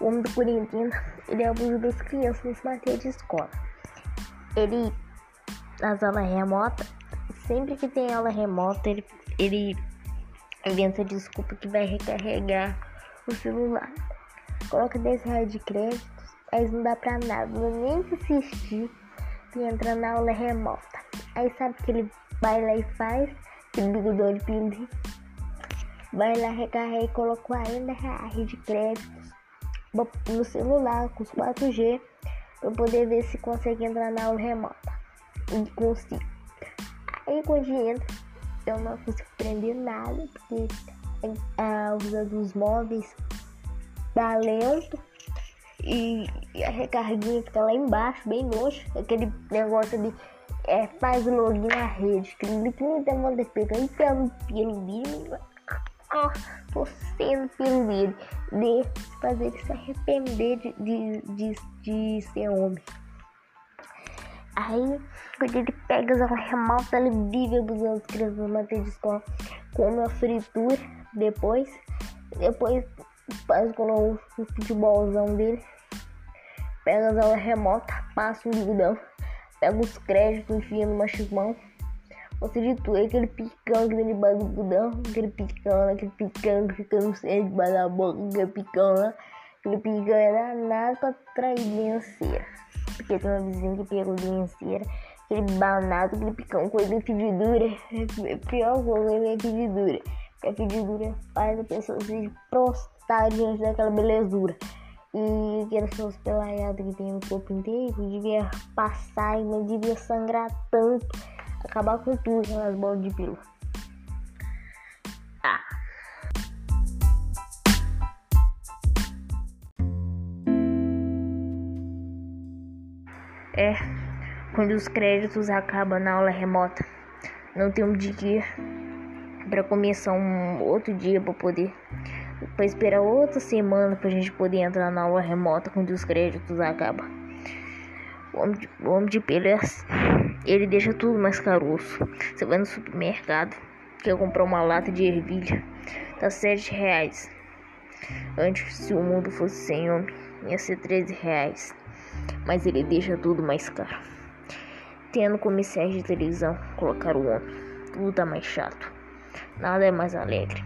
O homem do quarentena, ele abusa das crianças nesse matéria de escola. Ele, nas aulas remotas, sempre que tem aula remota, ele, ele inventa desculpa que vai recarregar o celular. Coloca 10 reais de créditos, aí não dá pra nada, nem assistir e entra na aula remota. Aí sabe que ele vai lá e faz, aquele bigodão de pinto, vai lá recarrega e coloca 40 reais de créditos no celular com os 4G para poder ver se consegue entrar na aula remota. E consigo. Aí quando entra, eu não consigo aprender nada, porque a usa dos móveis dá lento e, a recarguinha que tá lá embaixo, bem longe, aquele negócio de é, faz login na rede, clique no demônio de pegar pelo vídeo. Tô sendo pelo vídeo de fazer ele se arrepender de, de, de, de ser homem. Aí, quando ele pega as remota, ele vive abusando as crianças na matéria de escola, come a fritura depois, depois faz o futebolzão dele, pega as remotas, passa o ligodão, pega os créditos, enfia no machismão. Ou seja, tu é aquele picão do budão, aquele picão, aquele picão que fica no centro, debaixo da boca, aquele picão lá. Aquele picão é danado pra trair dinheiro. Porque tem uma vizinha que pegou dinheiro, aquele banado, aquele picão, coisa de fedidura. É pior coisa é fedidura. Porque a fedidura faz a pessoa se prostrar diante daquela belezura. E aquelas pessoas pelaiadas que tem no corpo inteiro devia passar e não devia sangrar tanto. Acabar com tudo aquelas bolas de pílula. Ah. É, quando os créditos acabam na aula remota, não tem um dia para começar um outro dia para poder para esperar outra semana pra gente poder entrar na aula remota quando os créditos acabam. O homem de, o de pelas, ele deixa tudo mais caroço. Você vai no supermercado, quer comprar uma lata de ervilha, tá sete reais. Antes, se o mundo fosse sem homem, ia ser 13 reais. Mas ele deixa tudo mais caro. Tendo comerciais de televisão, colocar o homem. Tudo tá mais chato. Nada é mais alegre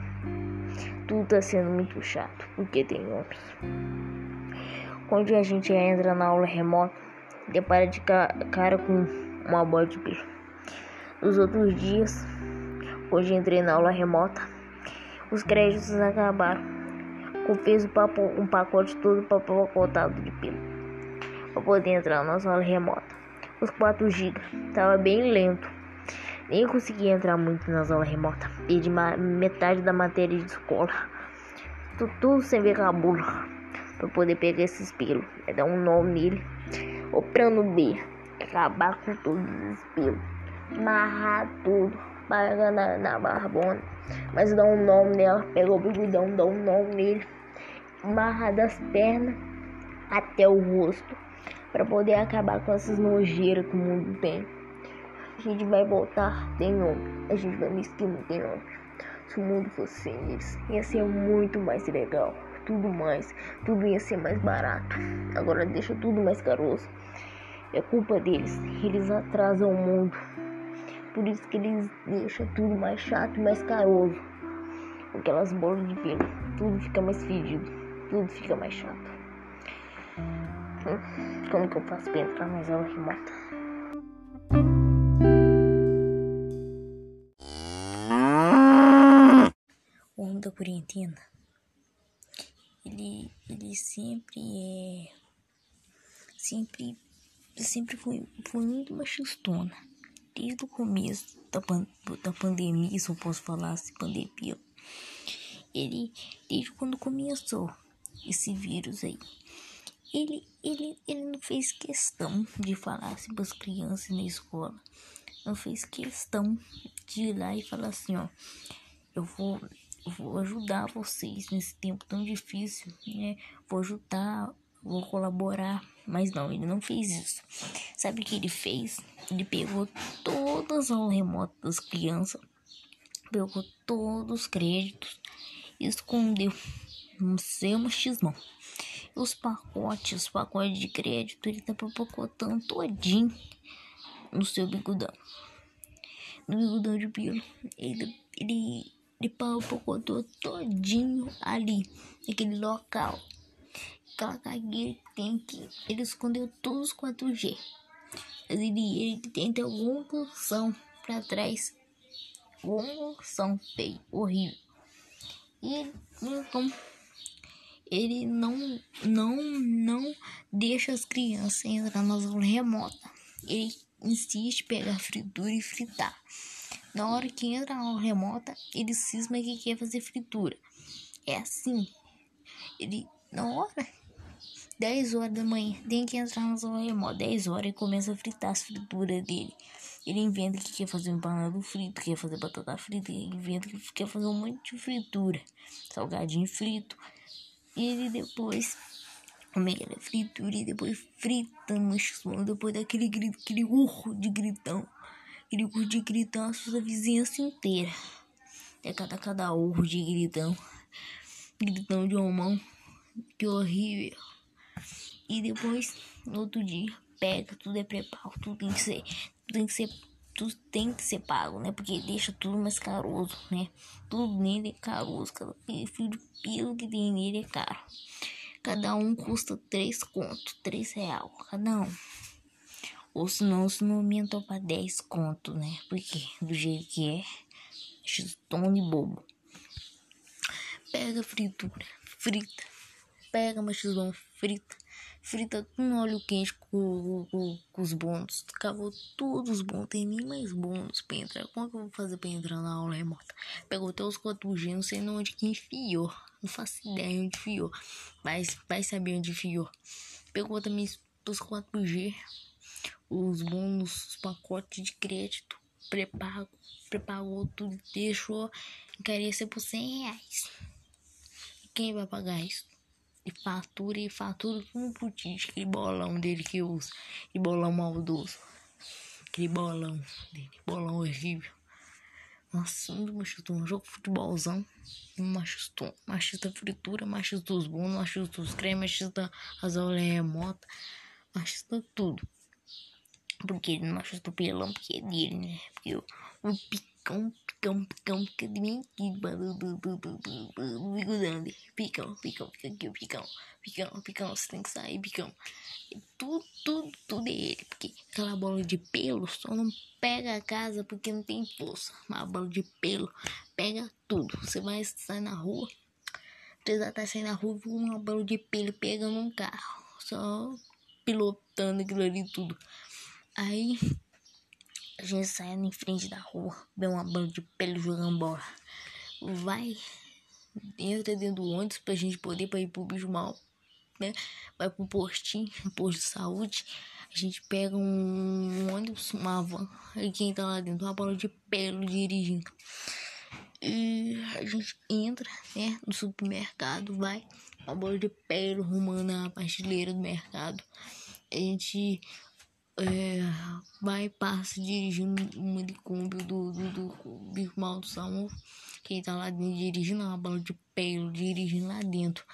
tudo tá sendo muito chato, porque tem homens. Quando a gente entra na aula remota, depara de cara com uma pelo. Nos outros dias, hoje entrei na aula remota, os créditos acabaram. Fiz um pacote todo papacotado de pelo para poder entrar na aula remota. Os 4 GB tava bem lento. Nem consegui entrar muito nas aulas remotas. Perdi metade da matéria de escola. Tô tudo sem ver cabula. Pra poder pegar esses pelos. É dar um nome nele. O plano B. Acabar com todos os pelos. Amarrar tudo. Pagar na, na barbona. Mas dá um nome nela. Pega o bigodão, dá um nome nele. Amarrar das pernas até o rosto. Pra poder acabar com essas nojeiras que o mundo tem. A gente vai voltar, tem nome. A gente vai me esquecer, tem nome. Se o mundo fosse sem eles, ia ser muito mais legal. Tudo mais, tudo ia ser mais barato. Agora deixa tudo mais caroso. É culpa deles. Eles atrasam o mundo. Por isso que eles deixam tudo mais chato mais caroso. Aquelas bolas de pelo. Tudo fica mais fedido. Tudo fica mais chato. Hum, como que eu faço pra entrar nas aulas remotas? da quarentena, ele, ele sempre é. Sempre, sempre foi, foi muito machistona. Desde o começo da, da pandemia, se eu posso falar assim, pandemia. Ele, desde quando começou esse vírus aí, ele, ele, ele não fez questão de falar assim para as crianças na escola. Não fez questão de ir lá e falar assim, ó, eu vou vou ajudar vocês nesse tempo tão difícil, né? Vou ajudar, vou colaborar. Mas não, ele não fez isso. Sabe o que ele fez? Ele pegou todas as remotas das crianças, pegou todos os créditos e escondeu no seu machismão. os pacotes, os pacotes de crédito, ele tá papocotando todinho no seu bigudão. No bigudão de pelo. Ele, ele, ele papocotou todinho ali, naquele local. Aquela cagueira que tem que ele escondeu todos os 4G. Mas ele, ele tem alguma função pra trás. Alguma função feia, horrível. E então ele não não não deixa as crianças entrar nas aulas remotas. Ele insiste em pegar fritura e fritar. Na hora que entra na aula remota, ele cisma que quer fazer fritura. É assim. Ele, na hora, 10 horas da manhã, tem que entrar na aula remota. 10 horas e começa a fritar as frituras dele. Ele inventa que quer fazer empanado frito, quer fazer batata frita, ele inventa que quer fazer um monte de fritura. Salgadinho frito. E ele depois come aquela fritura e depois frita no chão, depois daquele grito, aquele urro de gritão. Aquele urro de gritão assusta a vizinhança inteira. É cada, cada urro de gritão. Gritão de homão. Que horrível. E depois, no outro dia, pega, tudo é preparo, tudo tem que ser, tudo tem que ser, tudo tem que ser pago, né? Porque deixa tudo mais caroso, né? Tudo nele é caroso, cada fio de pelo que tem nele é caro. Cada um custa três conto, três real, cada um. Ou senão, se não aumentou pra 10 conto, né? Porque do jeito que é, de bobo. Pega fritura, frita. Pega machizão, frita. Frita no óleo quente com, com, com os bônus. Acabou todos os bônus. Tem nem mais bônus pra entrar. Como é que eu vou fazer pra entrar na aula remota? Pegou até os 4G, não sei onde que enfiou. Não faço ideia onde enfiou. Mas vai saber onde enfiou. Pegou também os 4G. Os bônus, os pacotes de crédito. Prepago, prepagou tudo. Deixou encarecer por 100 reais. Quem vai pagar isso? E fatura e fatura pro Tite. Aquele bolão dele que usa. E bolão maldoso. Aquele bolão dele. Bolão horrível. Nossa, muito machista. Um jogo de futebolzão. Machista, machista fritura, machista dos bons, machista dos cremes, machista as aulas remota. Machista tudo. Porque ele não machista o pelão, porque é dele, né? Porque o picão, picão, picão, fica de mim bigudando. Picão, picão, fica aqui picão. Picão, picão, você tem que sair, picão. Tudo, tudo, tudo é ele. Porque aquela bola de pelo só não pega a casa porque não tem força. Uma bola de pelo pega tudo. Você vai sair na rua. Você já tá saindo na rua com uma bola de pelo pegando um carro. Só pilotando aquilo ali tudo. Aí a gente sai em frente da rua, vê uma bola de pelo jogando bola. Vai, entra dentro do ônibus pra gente poder pra ir pro mal né? Vai pro postinho, posto de saúde. A gente pega um ônibus, uma van. E quem tá lá dentro? Uma bola de pelo dirigindo. E a gente entra, né? No supermercado, vai. Uma bola de pelo rumando a prateleira do mercado. A gente é, vai passa dirigindo um helicóptero do, do, do, Mal do Salmo. Quem tá lá dentro dirigindo uma bola de pelo, dirigindo lá dentro.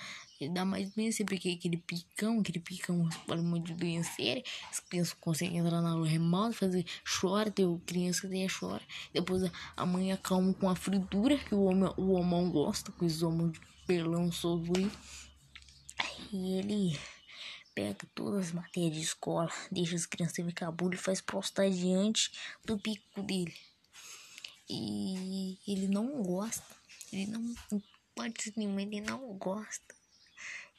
Ele dá mais doença porque aquele picão, aquele picão fala muito de doença séria. As crianças conseguem entrar na aula remota, fazer chora, tem criança que chora. Depois a mãe acalma com a fritura, que o homem, o homão gosta, com os homens de pelão sobre. E ele pega todas as matérias de escola, deixa as crianças ficar burro e faz postar diante do pico dele. E ele não gosta, ele não, pode ser nenhum, ele não gosta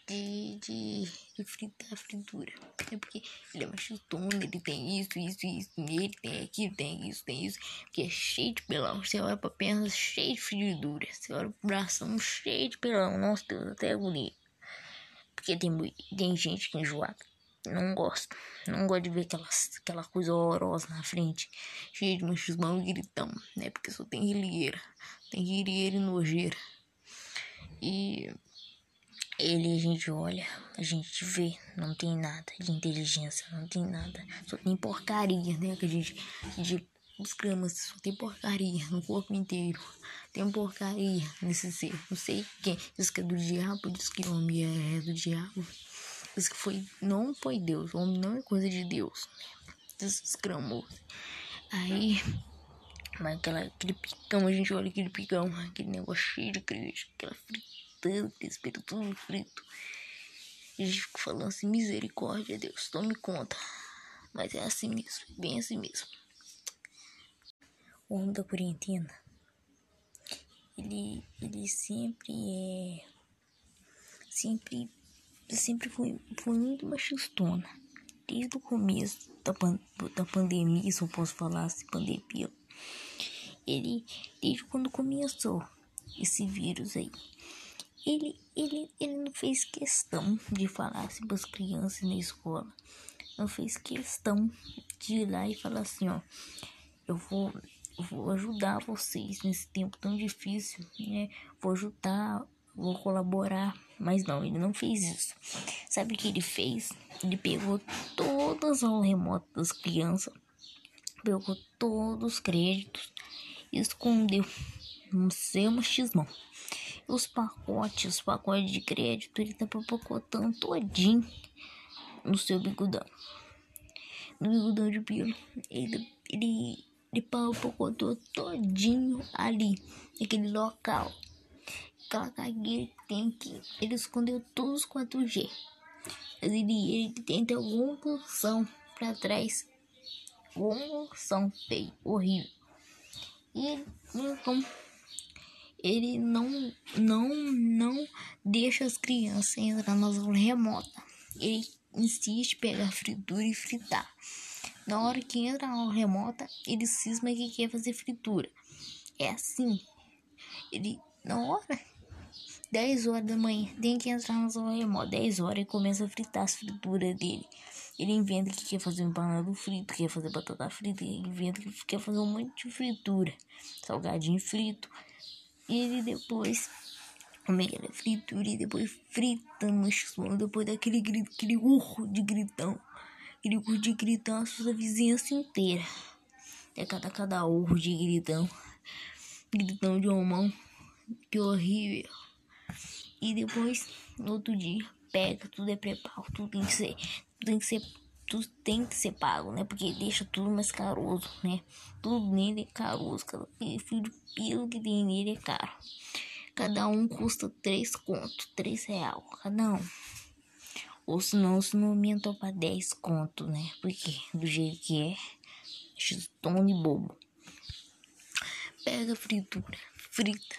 de, de, de fritar fritura. É porque ele é machistona, ele tem isso, isso, isso nele, tem aquilo, tem isso, tem isso. Que é cheio de pelão. Você olha pra perna cheio de fritura. Você olha pro bração cheio de pelão. Nossa Deus, até bonito. Porque tem, tem gente que enjoa. Não gosta. Não gosta de ver aquela, aquela coisa horrorosa na frente. Cheio de machismo e gritão. Né? Porque só tem rilheira. Tem rilheira e nojeira. E ele a gente olha, a gente vê, não tem nada de inteligência, não tem nada, só tem porcaria, né? Que a gente, a gente exclama, só tem porcaria no corpo inteiro, tem porcaria nesse ser, não sei quem, diz que é do diabo, diz que o homem é do diabo, Isso que foi, não foi Deus. O homem não é coisa de Deus. Desescramou. Aí, mas aquela, aquele picão, a gente olha aquele picão, aquele negócio cheio de queijo, aquela fritando, aquele espelho tudo frito. E a gente fica falando assim, misericórdia, Deus, tome conta. Mas é assim mesmo, bem assim mesmo. O homem da quarentena, ele, ele sempre é. Sempre, sempre foi, foi muito machistona. Desde o começo da, pan, da pandemia, se eu posso falar assim, pandemia. Ele, desde quando começou esse vírus aí, ele, ele, ele não fez questão de falar assim para as crianças na escola não fez questão de ir lá e falar assim, ó, eu vou, vou ajudar vocês nesse tempo tão difícil, né? Vou ajudar, vou colaborar. Mas não, ele não fez isso. Sabe o que ele fez? Ele pegou todas as remotas das crianças, pegou todos os créditos, escondeu no seu machismão. Os pacotes, os pacotes de crédito, ele tá papocotando todinho no seu bigudão. No bigudão de pilo. Ele, ele, ele papocotou todinho ali, naquele local. Aquela cagueira que tem aqui. Ele escondeu todos os 4G. Mas ele, ele tenta alguma função pra trás. Alguma função feia, horrível. E então ele não não não deixa as crianças entrar nas aulas remotas. Ele insiste pegar fritura e fritar. Na hora que entra na remota, ele cisma que quer fazer fritura. É assim. Ele, na hora, 10 horas da manhã, tem que entrar na aula remota. 10 horas e começa a fritar as frituras dele. Ele inventa que quer fazer um empanado frito, quer fazer batata frita, ele inventa que quer fazer um monte de fritura. Salgadinho frito. E ele depois como que era fritura e depois frita no chão, depois daquele grito, aquele urro de gritão. Urro de a vizinhança inteira. É cada, cada urro de gritão. Gritão de homão. Que horrível. E depois, no outro dia, pega, tudo é preparo, tudo tem que ser. Tudo tem que ser. Tudo tem que ser pago, né? Porque deixa tudo mais caroso, né? Tudo nele é caroso. Cada fio de pelo que tem nele é caro. Cada um custa três conto, três real, cada um. Ou se não, se não aumentou pra 10 conto, né? Porque do jeito que é, tão de bobo. Pega a fritura, frita.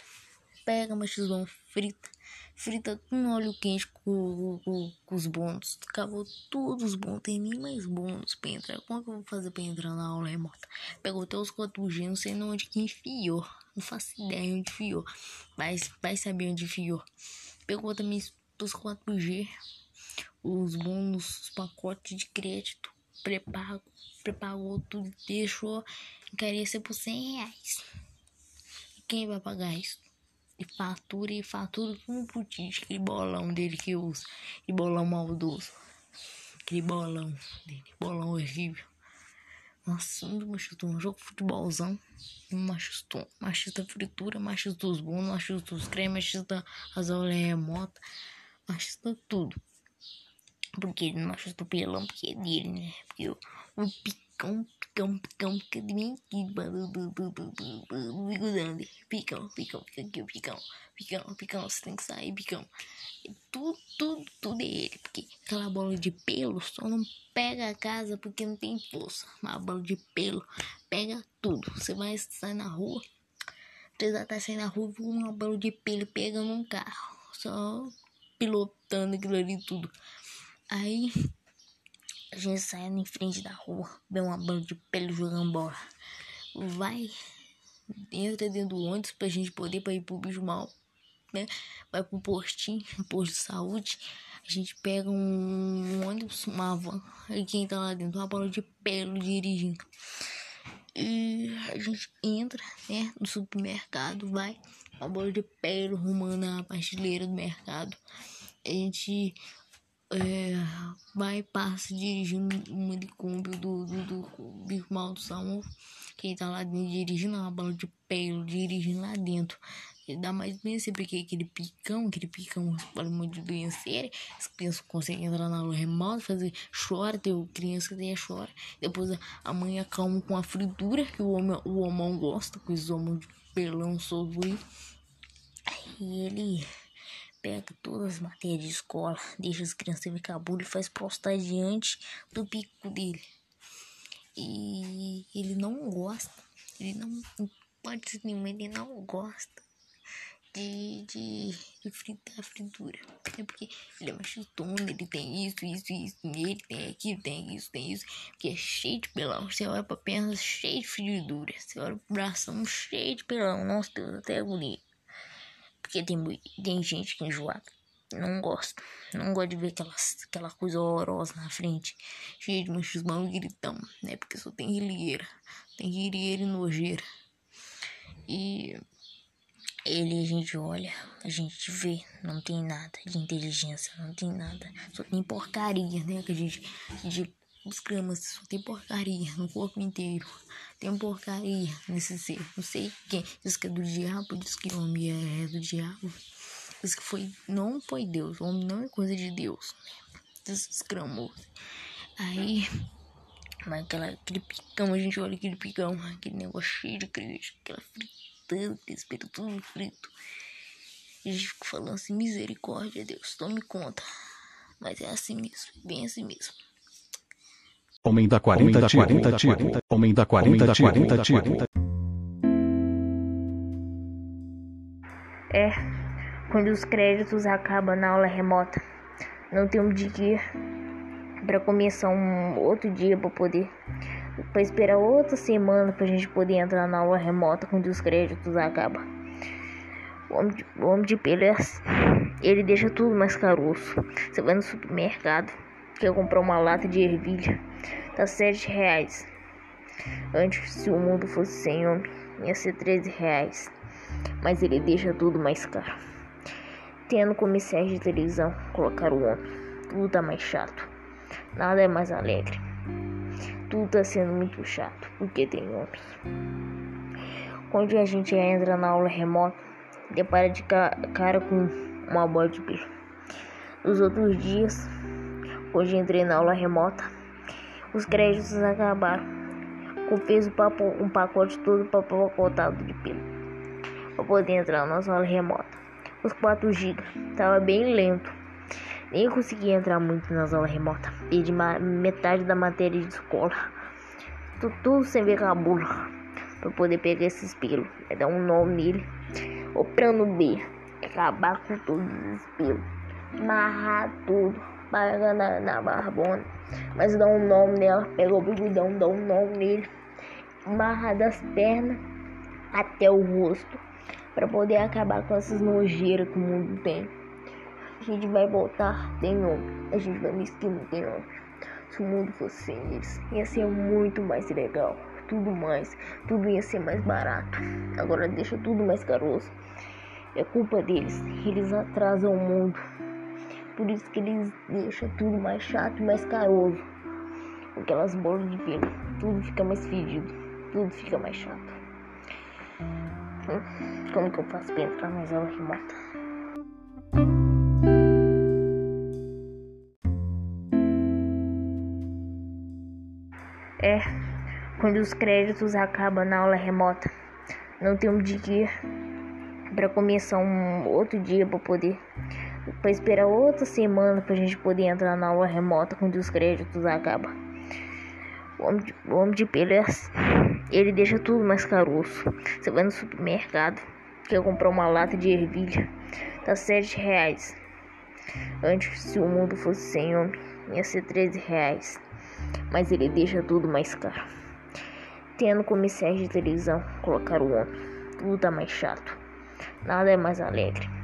Pega machizão, frita. Frita com óleo quente com, com, com os bônus. Acabou todos os bônus. Tem nem mais bônus pra entrar. Como é que eu vou fazer pra entrar na aula remota? Pegou até os 4G, não sei onde que enfiou. Não faço ideia onde enfiou. Mas vai saber onde enfiou. Pegou também os 4G. Os bônus, os pacotes de crédito. Prepago. Prepagou tudo. Deixou encarecer por 100 reais. Quem vai pagar isso? E fatura e fatura tudo pro Tite. Aquele bolão dele que usa. E bolão maldoso. Aquele bolão dele. Bolão horrível. Nossa, um machista, um jogo de futebolzão. Machista, machista fritura, machista dos bons, machista dos cremes, machista as aulas remotas, machista tudo. Porque ele não o pelão, porque é dele, né? Porque o, picão, picão, picão, fica de do, do, bigudão Picão, picão, fica aqui picão. Picão, picão, você tem que sair, picão. Tudo, tudo, tudo é ele. Porque aquela bola de pelo só não pega a casa porque não tem força. Uma bola de pelo pega tudo. Você vai sair na rua. Precisa estar saindo na rua com uma bola de pelo pegando um carro. Só pilotando aquilo ali tudo. Aí a gente sai em frente da rua, vê uma bola de pelo jogando bola. Vai, entra dentro do ônibus pra gente poder pra ir pro bicho mal né? Vai pro postinho, posto de saúde. A gente pega um ônibus, uma van, e quem tá lá dentro, uma bola de pelo dirigindo. E a gente entra, né, no supermercado, vai, uma bola de pelo rumando na prateleira do mercado. A gente é, vai passa dirigindo uma de do, do, do Bico Mal do Salmo. Quem tá lá dentro dirigindo uma bola de pelo, dirigindo lá dentro. Ele dá mais bem sempre que aquele picão, aquele picão fala muito de doenceira. As crianças conseguem entrar na aula remota, fazer chora, tem criança que até chora. Depois a mãe acalma com a fritura, que o homem, o homem gosta, com os homens de pelão sobre. E ele pega todas as matérias de escola, deixa as crianças burro e faz postar diante do pico dele. E ele não gosta, ele não pode ser nenhum, ele não gosta de, de, de fritar fritura. É porque ele é machistona, ele tem isso, isso, isso, ele tem aquilo, tem isso, tem isso. Porque é cheio de pelão. Você olha pra perna cheio de fritura. Você olha pro bração cheio de pelão. Nossa Deus, até agonia. Porque tem, tem gente que enjoada. Não gosto. Não gosto de ver aquelas, aquela coisa horrorosa na frente. Cheio de machismo e gritão. Né? Porque só tem rilheira. Tem rilheira e nojeira. E ele a gente olha, a gente vê, não tem nada de inteligência, não tem nada, só tem porcaria, né? Que a gente, a gente os gramas só tem porcaria no corpo inteiro. Tem porcaria nesse ser. Não sei quem. Diz que é do diabo, diz que o homem é do diabo. Diz que foi. Não foi Deus. Homem não é coisa de Deus. Esses gramos. Aí. Mas aquela, aquele picão, a gente olha aquele picão, aquele negócio cheio de queijo, aquela fritura tanto, espírito tudo frito. E a gente fica falando assim, misericórdia, Deus, tome conta. Mas é assim mesmo, bem assim mesmo. Homem da 40 da 40 tipo. Homem da 40 da 40 tipo. É, quando os créditos acabam na aula remota, não tem um dia para começar um outro dia para poder para esperar outra semana pra gente poder entrar na aula remota quando os créditos acabam. O homem de, o homem de pelo. Ele deixa tudo mais caroço. Você vai no supermercado, quer comprar uma lata de ervilha, tá sete reais. Antes, se o mundo fosse sem homem, ia ser 13 reais. Mas ele deixa tudo mais caro. Tendo comerciais de televisão, colocar o homem. Tudo tá mais chato. Nada é mais alegre. Tudo tá sendo muito chato, porque tem homens. Quando a gente entra na aula remota, depara de cara com uma bola de pelo. Nos outros dias, hoje entrei na aula remota, os créditos acabaram. Com peso um pacote todo papacotado de pelo. Pra poder entrar na aula remota. Os 4 GB. Tava bem lento. Nem consegui entrar muito nas aulas remotas. Perdi metade da matéria de escola. Tô tudo sem ver cabula. Pra poder pegar esses pelos. É dar um nome nele. O plano B. É acabar com todos os pelos. Amarrar tudo. Pagar na, na barbona. Mas dá um nome nela. Pega o bigodão, dá um nome nele. Amarrar das pernas até o rosto. Pra poder acabar com essas nojeiras que o mundo tem. A gente vai voltar, tem homem. A gente vai me esquina, tem homem. Se o mundo fosse sem eles, ia ser muito mais legal. Tudo mais, tudo ia ser mais barato. Agora deixa tudo mais caroso. É culpa deles. Eles atrasam o mundo. Por isso que eles deixam tudo mais chato e mais caroso. Aquelas bolas de pelo. Tudo fica mais fedido. Tudo fica mais chato. Hum, como que eu faço pra entrar nas aulas remotas? É, quando os créditos acabam na aula remota, não tem um dia para começar um outro dia para poder para esperar outra semana pra gente poder entrar na aula remota quando os créditos acabam. O homem, de, o homem de é assim. Ele deixa tudo mais caroço. Você vai no supermercado, quer comprar uma lata de ervilha, tá sete reais. Antes, se o mundo fosse sem homem, ia ser 13 reais mas ele deixa tudo mais caro. Tendo comerciais de televisão, colocar o homem. Tudo tá mais chato. Nada é mais alegre.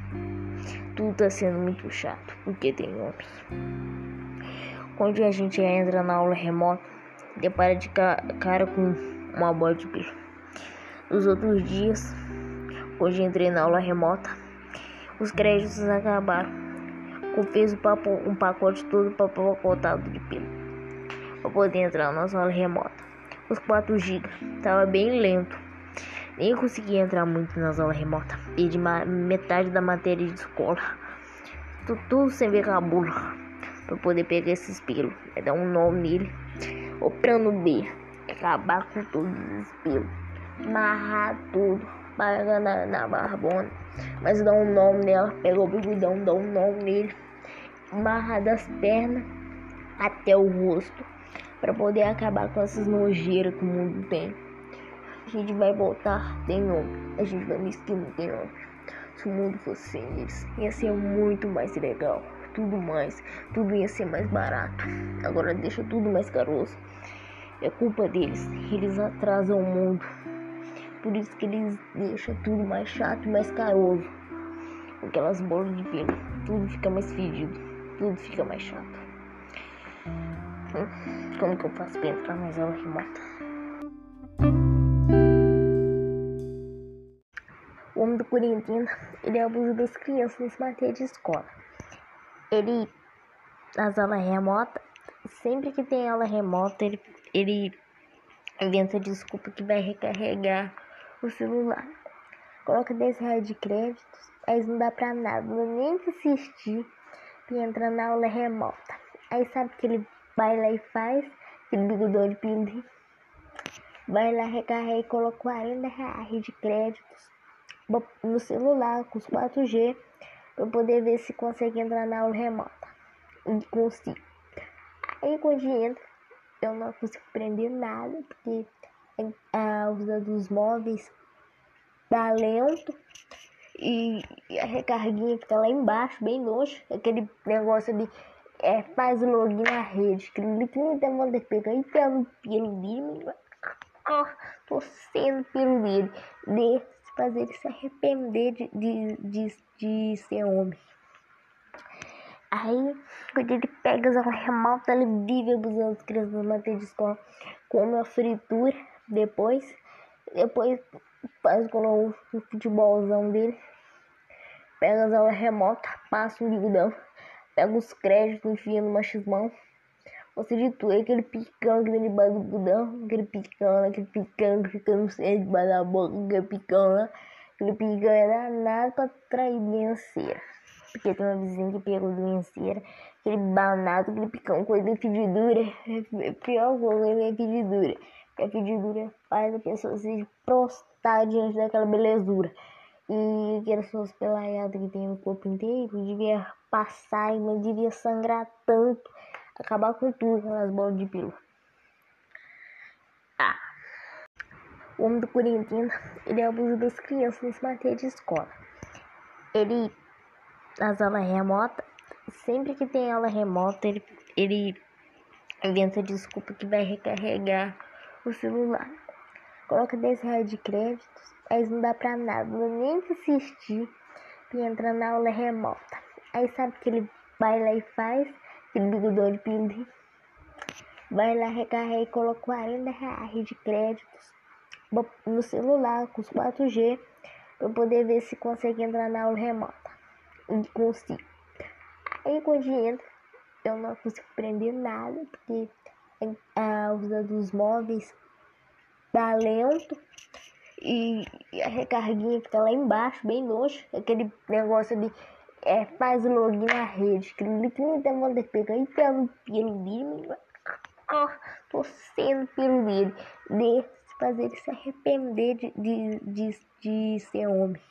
Tudo tá sendo muito chato, porque tem homens. Quando a gente entra na aula remota, depara de cara com uma bola de pelo. Nos outros dias, hoje entrei na aula remota, os créditos acabaram. Com peso um pacote todo papacotado de pelo para poder entrar na sala remota. Os 4 GB tava bem lento. Nem consegui entrar muito nas aulas remotas. De metade da matéria de escola. Tô tudo sem ver cabula. Pra poder pegar esses pelos. É dar um nome nele. O plano B. É acabar com todos os pelos. Amarrar tudo. Pagar na, na barbona. Mas dá um nome nela. Pegou o bigudão, dá um nome nele. Amarrar das pernas até o rosto. Pra poder acabar com essas nojeiras que o mundo tem. A gente vai voltar, tem nome. A gente vai me esquecer, tem nome. Se o mundo fosse eles, ia ser muito mais legal. Tudo mais, tudo ia ser mais barato. Agora deixa tudo mais caroso. É culpa deles. Eles atrasam o mundo. Por isso que eles deixam tudo mais chato e mais caroso. Aquelas bolas de pelo. Tudo fica mais fedido. Tudo fica mais chato. Hum, como que eu faço pra entrar nas aulas remotas? Homem do quarentena, ele abusa das crianças nesse matéria de escola. Ele, nas aulas remotas, sempre que tem aula remota, ele, ele inventa desculpa que vai recarregar o celular. Coloca 10 reais de créditos, mas não dá pra nada, nem pra assistir pra entrar na aula remota. Aí sabe que ele vai lá e faz, aquele bigodão de pilha, vai lá, recarrega e coloca 40 reais de créditos no celular com os 4G para poder ver se consegue entrar na aula remota. E consigo. Aí quando entra, eu não consigo aprender nada, porque a usa dos móveis dá lento e a recarguinha fica lá embaixo, bem longe. Aquele negócio de é, faz login na rede. Que ele me dá vontade de pegar e pelo pelo dele. Tô sendo pelo dele. Fazer ele se arrepender de, de, de, de ser homem. Aí, quando ele pega as aulas remotas, ele vive abusando as crianças na matéria de escola, come a fritura, depois, depois faz com o futebolzão dele, pega as aulas remotas, passa um bigodão, pega os créditos, enfia no machismão, você de tudo, aquele picão que do budão, aquele picão, aquele picão que fica no centro, debaixo da boca, aquele picão lá, aquele picão é danado pra atrair doenceira. Porque tem uma vizinha que pegou doenceira, aquele banado, aquele picão, coisa de fedidura, é pior coisa é fedidura. Porque a fedidura faz a pessoa se prostrar diante daquela belezura. E aquelas pessoas pelaiadas que tem no corpo inteiro devia passar e não devia sangrar tanto acabar com tudo aquelas bolas de pelo. Ah. O homem do quarentena, ele abusa das crianças nesse matéria de escola. Ele, nas aulas remotas, sempre que tem aula remota, ele, ele inventa desculpa que vai recarregar o celular. Coloca 10 reais de créditos, mas não dá pra nada, nem pra assistir e entra na aula remota. Aí sabe que ele vai lá e faz de pinto. Vai lá, recarrega e coloca 40 reais de créditos no celular com os 4G para poder ver se consegue entrar na aula remota. E consigo. Aí quando entra, eu não consigo aprender nada, porque a usa dos móveis dá lento e a recarguinha fica lá embaixo, bem longe, aquele negócio de é, faz o login na rede. Me dá vontade de pegar e pelo pelo dele. Oh, tô sendo pelo dele. De fazer ele se arrepender de, de, de, de ser homem.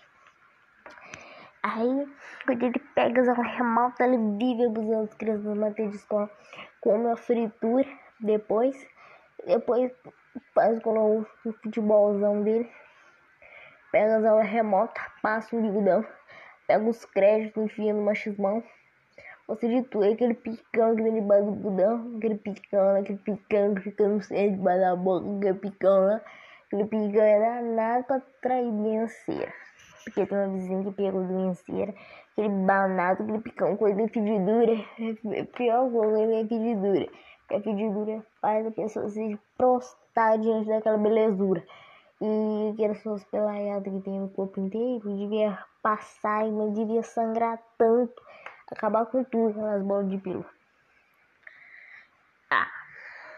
Aí, quando ele pega aulas remotas, ele vive abusando as crianças na matéria de escola. Come a fritura, depois, depois faz o futebolzão dele. Pega aulas remotas, passa um bigodão pega os créditos, enfia no machismão. Você de tudo, aquele picão que debaixo do budão, aquele picão, aquele picão que fica no centro, debaixo da boca, aquele picão lá, aquele picão é danado pra atrair doenceira. Porque tem uma vizinha que pegou doenceira, aquele banado, aquele picão, coisa de fedidura, é pior coisa é fedidura. Porque a fedidura faz a pessoa se prostrar diante daquela belezura. E aquelas pessoas pelaiadas que tem no corpo inteiro devia passar e não devia sangrar tanto, acabar com tudo aquelas bolas de pelo. Ah.